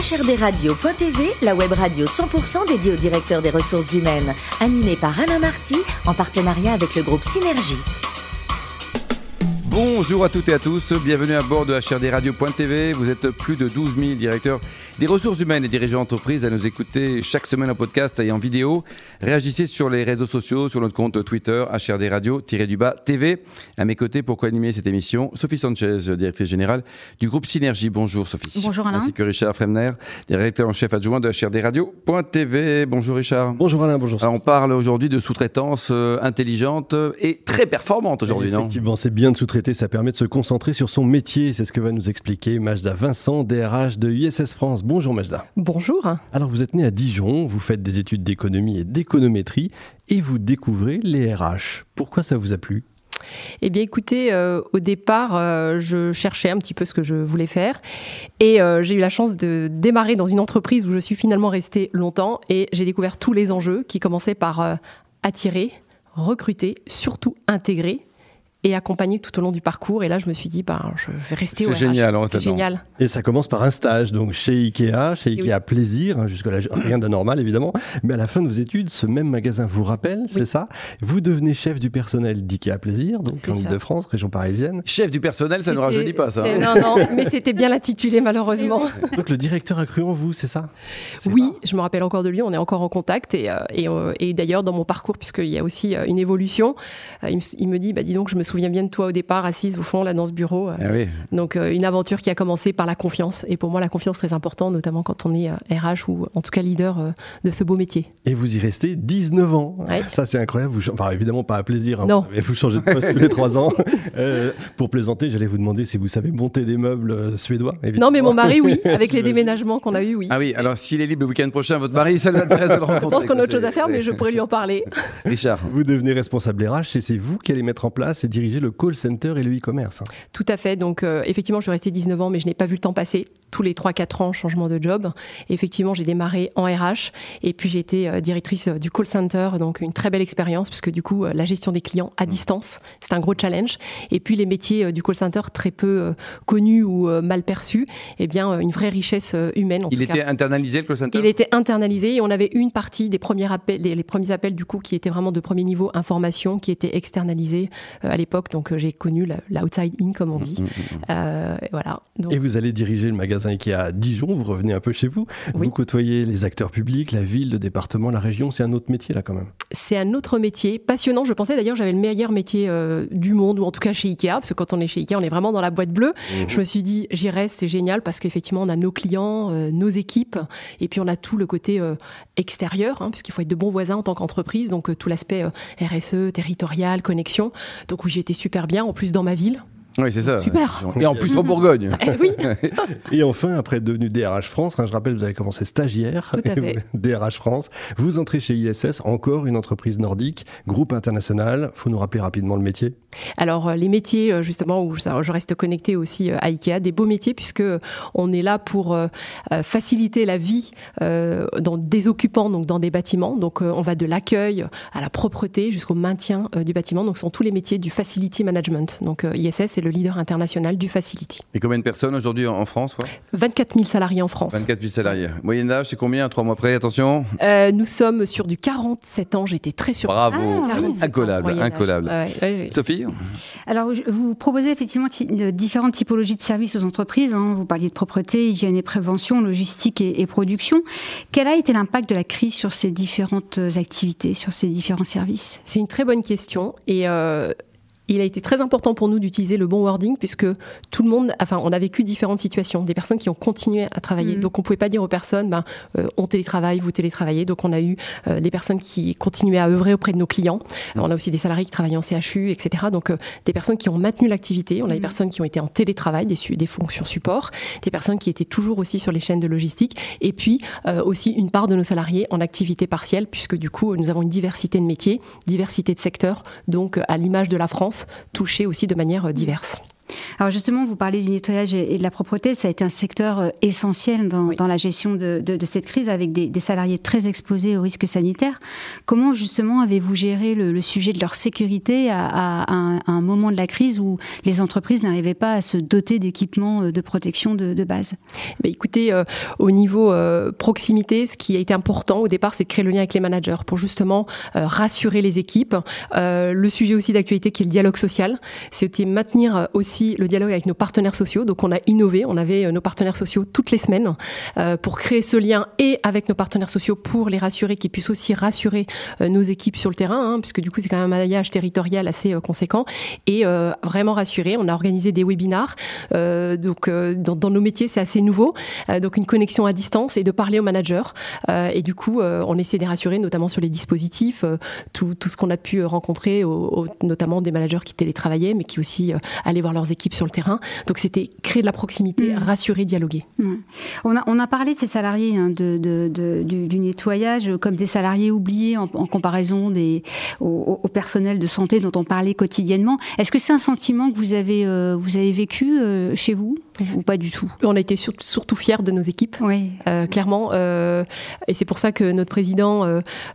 HRDRadio.tv, la web radio 100% dédiée au directeur des ressources humaines, animée par Alain Marty, en partenariat avec le groupe Synergie. Bonjour à toutes et à tous, bienvenue à bord de HRDRadio.tv. Vous êtes plus de 12 000 directeurs des ressources humaines et dirigeants d'entreprise à nous écouter chaque semaine en podcast et en vidéo. Réagissez sur les réseaux sociaux, sur notre compte Twitter, HRD Radio-du-bas TV. À mes côtés, pour co-animer cette émission, Sophie Sanchez, directrice générale du groupe Synergie. Bonjour Sophie. Bonjour Alain. Ainsi que Richard Fremner, directeur en chef adjoint de HRD Radio.tv. Bonjour Richard. Bonjour Alain, bonjour. Alors on parle aujourd'hui de sous-traitance euh, intelligente et très performante aujourd'hui, non? Effectivement, c'est bien de sous-traiter, ça permet de se concentrer sur son métier. C'est ce que va nous expliquer Majda Vincent, DRH de ISS France. Bonjour Majda. Bonjour. Alors vous êtes né à Dijon, vous faites des études d'économie et d'économétrie et vous découvrez les RH. Pourquoi ça vous a plu? Eh bien, écoutez, euh, au départ, euh, je cherchais un petit peu ce que je voulais faire. Et euh, j'ai eu la chance de démarrer dans une entreprise où je suis finalement restée longtemps. Et j'ai découvert tous les enjeux qui commençaient par attirer, recruter, surtout intégrer et accompagner tout au long du parcours. Et là, je me suis dit, ben, je vais rester au C'est génial, RH. C'est génial. Et ça commence par un stage, donc chez Ikea, chez Ikea oui. Plaisir, hein, jusque-là rien d'anormal évidemment, mais à la fin de vos études, ce même magasin vous rappelle, c'est ça? Vous devenez chef du personnel d'Ikea Plaisir, donc en. Ile-de-France, région parisienne. Chef du personnel, ça ne rajeunit pas ça. hein. Non, non, mais c'était bien l'intitulé, malheureusement. Donc le directeur a cru en vous, c'est ça? Oui, je me rappelle encore de lui, on est encore en contact. Et, euh, et, euh, et d'ailleurs, dans mon parcours, puisqu'il y a aussi euh, une évolution, euh, il, me, il me dit bah, Dis donc, je me souviens bien de toi au départ, assise au fond, là, dans ce bureau. Euh, Ah oui. Donc, euh, une aventure qui a commencé par la confiance. Et pour moi, la confiance, très important, notamment quand on est euh, RH ou en tout cas leader euh, de ce beau métier. Et vous y restez 19 ans. Ouais. Ça, c'est incroyable. Vous, enfin, évidemment, pas à plaisir. hein. Non. Vous, vous changez de poste tous les 3 ans. Euh, pour plaisanter, j'allais vous demander si vous savez monter des meubles euh, suédois. Évidemment. Non, mais mon mari, oui, avec les déménagements qu'on a eus, oui. Ah oui, alors s'il est libre le week-end prochain, votre mari, ça l'intéresse de le rencontrer. je pense qu'on a autre chose à faire, mais je pourrais lui en parler. Richard. Vous devenez responsable RH et c'est vous qui allez mettre en place et le call center et le e-commerce. Tout à fait. Donc, euh, effectivement, je suis restée 19 ans, mais je n'ai pas vu le temps passer. Tous les 3-4 ans, changement de job. Et effectivement, j'ai démarré en RH et puis j'ai été euh, directrice euh, du call center. Donc, une très belle expérience puisque du coup, euh, la gestion des clients à distance, c'est un gros challenge. Et puis, les métiers euh, du call center très peu euh, connus ou euh, mal perçus, eh bien, euh, une vraie richesse euh, humaine. En Il tout cas. était internalisé le call center? Il était internalisé et on avait une partie des premiers appels, les, les premiers appels du coup qui étaient vraiment de premier niveau information, qui étaient externalisés euh, à l'époque. Donc euh, j'ai connu la- l'outside in comme on dit. Mm, Euh, et voilà. Donc, Et vous allez diriger le magasin Ikea à Dijon, vous revenez un peu chez vous. Oui. Vous côtoyez les acteurs publics, la ville, le département, la région. C'est un autre métier là quand même. c'est un autre métier passionnant. Je pensais d'ailleurs j'avais le meilleur métier euh, du monde ou en tout cas chez Ikea parce que quand on est chez Ikea, on est vraiment dans la boîte bleue. Je me suis dit j'y reste, c'est génial parce qu'effectivement on a nos clients, euh, nos équipes et puis on a tout le côté euh, extérieur hein, puisqu'il faut être de bons voisins en tant qu'entreprise. Donc tout l'aspect RSE, territorial, connexion. Donc oui, j'étais super bien en plus dans ma ville. Oui, c'est ça. Super. Et en plus en Bourgogne. Eh oui. Et enfin, après être devenu DRH France, hein, je rappelle, vous avez commencé stagiaire. Tout à fait. DRH France. Vous entrez chez ISS, encore une entreprise nordique, groupe international. Faut nous rappeler rapidement le métier. Alors euh, les métiers euh, justement où ça- je reste connectée aussi euh, à Ikea, des beaux métiers puisque on est là pour faciliter la vie dans des occupants donc dans des bâtiments. Donc on va de l'accueil à la propreté jusqu'au maintien du bâtiment. Donc ce sont tous les métiers du facility management. Donc ISS est le leader international du facility. Et combien de personnes aujourd'hui en en France quoi? 24 000 salariés en France. 24 000 salariés. Moyenne d'âge, c'est combien Trois mois près, attention? Euh, nous sommes sur du 47 ans. J'étais très surprise. Bravo. Ah, 47 ans, incollable, incollable. Ouais, ouais, j'ai- Sophie? Alors, vous proposez effectivement différentes typologies de services aux entreprises. hein. Vous parliez de propreté, hygiène et prévention, logistique et, et production. Quel a été l'impact de la crise sur ces différentes activités, sur ces différents services? C'est une très bonne question et euh, il a été très important pour nous d'utiliser le bon wording puisque tout le monde, enfin, on a vécu différentes situations, des personnes qui ont continué à travailler. Mhm. Donc, on pouvait pas dire aux personnes, ben, euh, on télétravaille, vous télétravaillez. Donc, on a eu euh, des personnes qui continuaient à œuvrer auprès de nos clients. On a aussi des salariés qui travaillaient en CHU, etc. Donc, euh, des personnes qui ont maintenu l'activité. On a des Mhm. personnes qui ont été en télétravail, des, fonctions support, des personnes qui étaient toujours aussi sur les chaînes de logistique, et puis aussi une part de nos salariés en activité partielle, puisque du coup, nous avons une diversité de métiers, diversité de secteurs, donc à l'image de la France, touchée aussi de manière euh, diverse. Alors justement, vous parlez du nettoyage et de la propreté, ça a été un secteur euh, essentiel dans, dans la gestion de, de, de, cette crise avec des, des, salariés très exposés aux risques sanitaires. Comment justement avez-vous géré le, le, sujet de leur sécurité à, à, un, à, un, moment de la crise où les entreprises n'arrivaient pas à se doter d'équipements euh, de protection de, de base? Bah Écoutez, euh, au niveau euh, proximité, ce qui a été important au départ, c'est de créer le lien avec les managers pour justement euh, rassurer les équipes. le sujet aussi d'actualité qui est le dialogue social, c'était maintenir aussi le dialogue avec nos partenaires sociaux. Donc on a innové, on avait euh, nos partenaires sociaux toutes les semaines euh, pour créer ce lien et avec nos partenaires sociaux pour les rassurer, qu'ils puissent aussi rassurer euh, nos équipes sur le terrain, hein, puisque du coup c'est quand même un maillage territorial assez conséquent et vraiment rassurer. On a organisé des webinars, donc dans, nos métiers c'est assez nouveau, donc une connexion à distance et de parler aux managers. et du coup on essaie de rassurer, notamment sur les dispositifs, tout, ce qu'on a pu rencontrer, au, notamment des managers qui télétravaillaient, mais qui aussi allaient voir leurs équipes sur le terrain. Donc c'était créer de la proximité, mmh. rassurer, dialoguer. On, a, on, a, parlé de ces salariés hein, de, de, de, du, du, nettoyage comme des salariés oubliés en, en comparaison des, au, au, personnel de santé dont on parlait quotidiennement. Est-ce que c'est un sentiment que vous avez, euh, vous avez vécu euh, chez vous ou pas du tout? On a été sur, surtout fiers de nos équipes, oui. euh, clairement. Et c'est pour ça que notre président,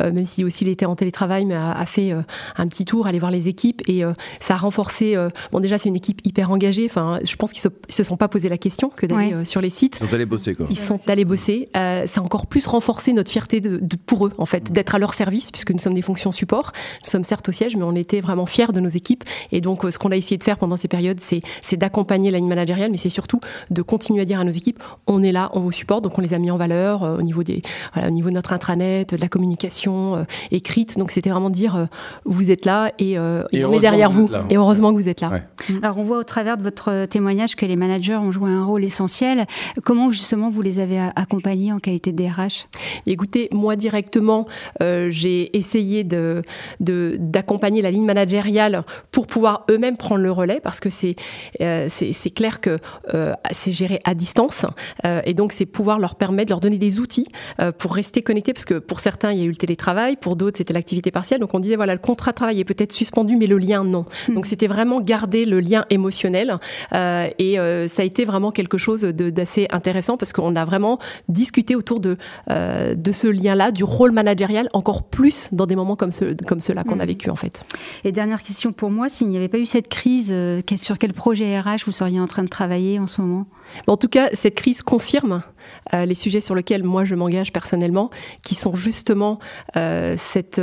même s'il aussi il était en télétravail, mais a, a fait un petit tour, aller voir les équipes. Et ça a renforcé. bon, déjà, c'est une équipe hyper engagés. Enfin, je pense qu'ils se, se sont pas posé la question que d'aller ouais. euh, sur les sites. Ils sont allés bosser, quoi. Ils sont allés bosser. Euh, ça a encore plus renforcé notre fierté de, de, pour eux, en fait, d'être à leur service, puisque nous sommes des fonctions support. Nous sommes certes au siège, mais on était vraiment fiers de nos équipes. Et donc, euh, ce qu'on a essayé de faire pendant ces périodes, c'est d'accompagner la ligne managériale, mais c'est surtout de continuer à dire à nos équipes, on est là, on vous supporte. Donc, on les a mis en valeur euh, au niveau des, voilà, au niveau de notre intranet, de la communication euh, écrite. Donc, c'était vraiment dire, vous êtes là et, et on est derrière vous. Et heureusement que vous êtes là. Ouais. Alors, on voit au travers de votre témoignage que les managers ont joué un rôle essentiel. Comment justement vous les avez accompagnés en qualité de DRH Écoutez, moi directement, euh, j'ai essayé d'accompagner de, la ligne managériale pour pouvoir eux-mêmes prendre le relais parce que c'est euh, clair que euh, c'est géré à distance et donc c'est pouvoir leur permettre, leur donner des outils pour rester connectés parce que pour certains il y a eu le télétravail, pour d'autres c'était l'activité partielle. Donc on disait voilà le contrat de travail est peut-être suspendu mais le lien non. Mmh. Donc c'était vraiment garder le lien émotionnel euh, et euh, ça a été vraiment quelque chose d'assez intéressant parce qu'on a vraiment discuté autour de, euh, de ce lien-là, du rôle managérial, encore plus dans des moments comme, ce, comme ceux-là qu'on mmh. a vécu en fait. Et dernière question pour moi, s'il n'y avait pas eu cette crise, sur quel projet RH vous seriez en train de travailler en ce moment? En tout cas, cette crise confirme euh, les sujets sur lesquels moi je m'engage personnellement, qui sont justement euh, cette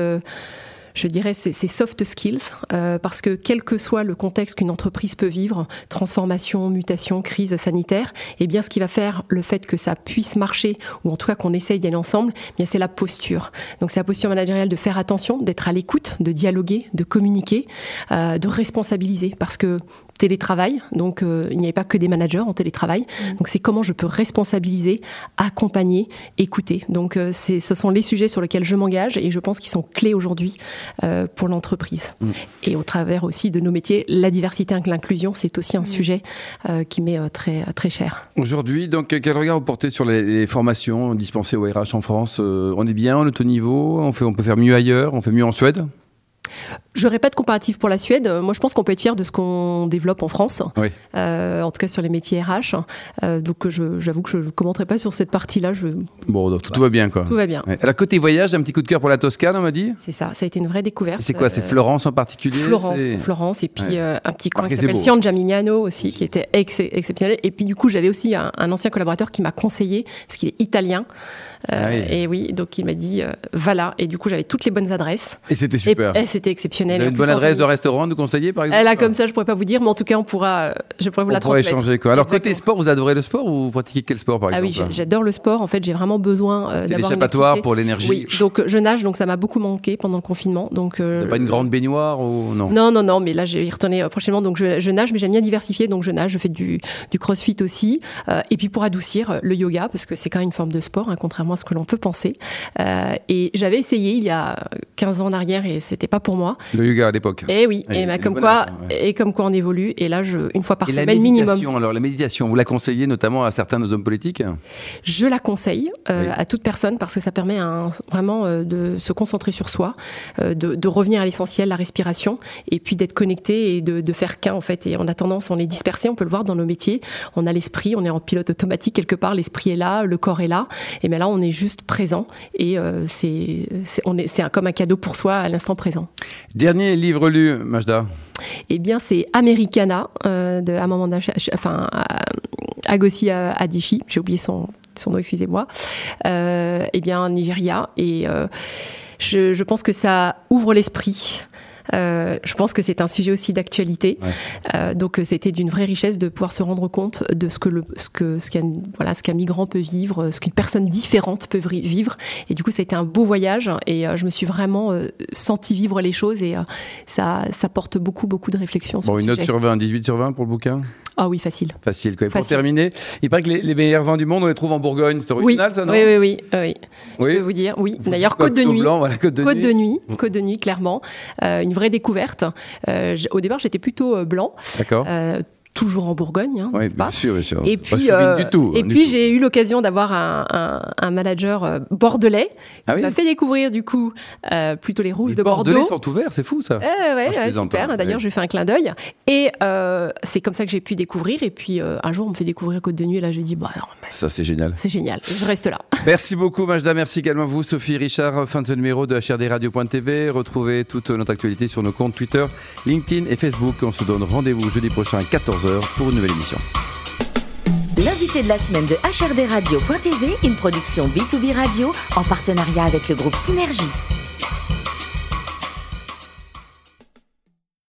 je dirais, ces, soft skills, euh, parce que quel que soit le contexte qu'une entreprise peut vivre, transformation, mutation, crise sanitaire, eh bien, ce qui va faire le fait que ça puisse marcher, ou en tout cas qu'on essaye d'y aller ensemble, eh bien, c'est la posture. Donc, c'est la posture managériale de faire attention, d'être à l'écoute, de dialoguer, de communiquer, euh, de responsabiliser, parce que télétravail, donc euh, il n'y avait pas que des managers en télétravail. Mmh. Donc c'est comment je peux responsabiliser, accompagner, écouter. Donc euh, ce sont les sujets sur lesquels je m'engage et je pense qu'ils sont clés aujourd'hui euh, pour l'entreprise. Mmh. Et au travers aussi de nos métiers, la diversité et l'inclusion, c'est aussi un mmh. sujet euh, qui m'est euh, très, très cher. Aujourd'hui, donc quel regard vous portez sur les, les formations dispensées au RH en France? Euh, On est bien, on est au niveau, on, fait, on peut faire mieux ailleurs, on fait mieux en Suède? Je de comparatif pour la Suède. Moi, je pense qu'on peut être fier de ce qu'on développe en France, oui. euh, en tout cas sur les métiers RH. Euh, donc, j'avoue que je ne commenterai pas sur cette partie-là. Je... Bon, donc, tout va bien, quoi. Tout va bien. Ouais. Alors, côté voyage, un petit coup de cœur pour la Toscane, on m'a dit? C'est ça, ça a été une vraie découverte. C'est quoi? C'est Florence en particulier? Florence, Florence, et puis ouais. euh, un petit coin qui s'appelle San Gimignano aussi, qui était ex exceptionnel. Et puis, du coup, j'avais aussi un, un, ancien collaborateur qui m'a conseillé, parce qu'il est italien. Ah oui. Et oui, donc il m'a dit, euh, voilà. Et du coup, j'avais toutes les bonnes adresses. Et c'était super. Et, et c'était exceptionnel. Vous avez une bonne adresse de restaurant nous conseiller, par exemple Là, comme ça, je pourrais pas vous dire, mais en tout cas, on pourra, je pourrais vous on la transmettre. échanger, quoi. Alors, côté sport, vous adorez le sport ou vous pratiquez quel sport, par exemple Ah oui, j'adore le sport. En fait, j'ai vraiment besoin euh, d'avoir une échappatoire pour l'énergie. Oui, donc je nage, donc ça m'a beaucoup manqué pendant le confinement. Donc, euh, pas une grande baignoire ou non Non, non, non, mais là, je vais y retourner euh, prochainement. Donc, je, je nage, mais j'aime bien diversifier. Donc, je nage, je fais du, du crossfit aussi. Euh, et puis, pour adoucir, le yoga, parce que c'est quand même une forme de sport, hein, contrairement à ce que l'on peut penser. Euh, et j'avais essayé il y a 15 ans en arrière et c'était pas pour moi. Le yoga à l'époque. Et eh oui, et, bah, comme quoi, et comme quoi on évolue. Et là, je, une fois par semaine minimum. Alors la méditation, vous la conseillez notamment à certains de nos hommes politiques? Je la conseille euh, à toute personne parce que ça permet vraiment euh, de se concentrer sur soi, euh, de, revenir à l'essentiel, la respiration, et puis d'être connecté et de, de faire qu'un en fait. Et on a tendance, on est dispersé, on peut le voir dans nos métiers. On a l'esprit, on est en pilote automatique quelque part, l'esprit est là, le corps est là. Et bien là, on est juste présent et c'est c'est comme un cadeau pour soi à l'instant présent. Dernier livre lu, Majda eh bien, c'est Americana euh, de Amanda, enfin, Agosi Adichie. J'ai oublié son, son nom, excusez-moi. Euh, eh bien, Nigeria. Et euh, je, je, pense que ça ouvre l'esprit. Euh, je pense que c'est un sujet aussi d'actualité. Euh, donc c'était d'une vraie richesse de pouvoir se rendre compte de ce que le, ce que ce qu'un voilà ce qu'un migrant peut vivre, ce qu'une personne différente peut vivre. Et du coup, ça a été un beau voyage et euh, je me suis vraiment senti vivre les choses et ça ça porte beaucoup beaucoup de réflexion. Bon, une note sur 20, 18 sur 20 pour le bouquin? Ah oui, facile. Facile. Quoi. Pour terminer, il paraît que les, meilleurs vins du monde, on les trouve en Bourgogne. C'est original, ça, non? Oui, oui, oui, oui, oui. Je peux vous dire, oui. D'ailleurs, Côte de Nuit. côte de côte nuit. de Nuit. Côte de Nuit, clairement. Euh, une vraie découverte. Euh, au départ, j'étais plutôt euh, blanc. D'accord toujours en Bourgogne. Hein, oui, bien sûr, bien sûr. Et puis, euh, du tout, et puis j'ai eu l'occasion d'avoir un, un, manager euh, bordelais ah qui m'a fait découvrir du coup euh, plutôt les rouges les de Bordeaux. Bordelais sont ouverts, c'est fou ça. Euh, ouais, ah, super. D'ailleurs, je lui fais un clin d'œil. Et c'est comme ça que j'ai pu découvrir. Et puis un jour, on me fait découvrir Côte de Nuit. Et là, j'ai dit, bah, ça c'est génial. C'est génial. Je reste là. Merci beaucoup, Majda. Merci également à vous, Sophie Richard. Fin de ce numéro de HRDRadio.tv. Retrouvez toute notre actualité sur nos comptes Twitter, LinkedIn et Facebook. On se donne rendez-vous jeudi prochain à 14h pour une nouvelle émission. L'invité de la semaine de HRD Radio.tv, une production B2B Radio en partenariat avec le groupe Synergie.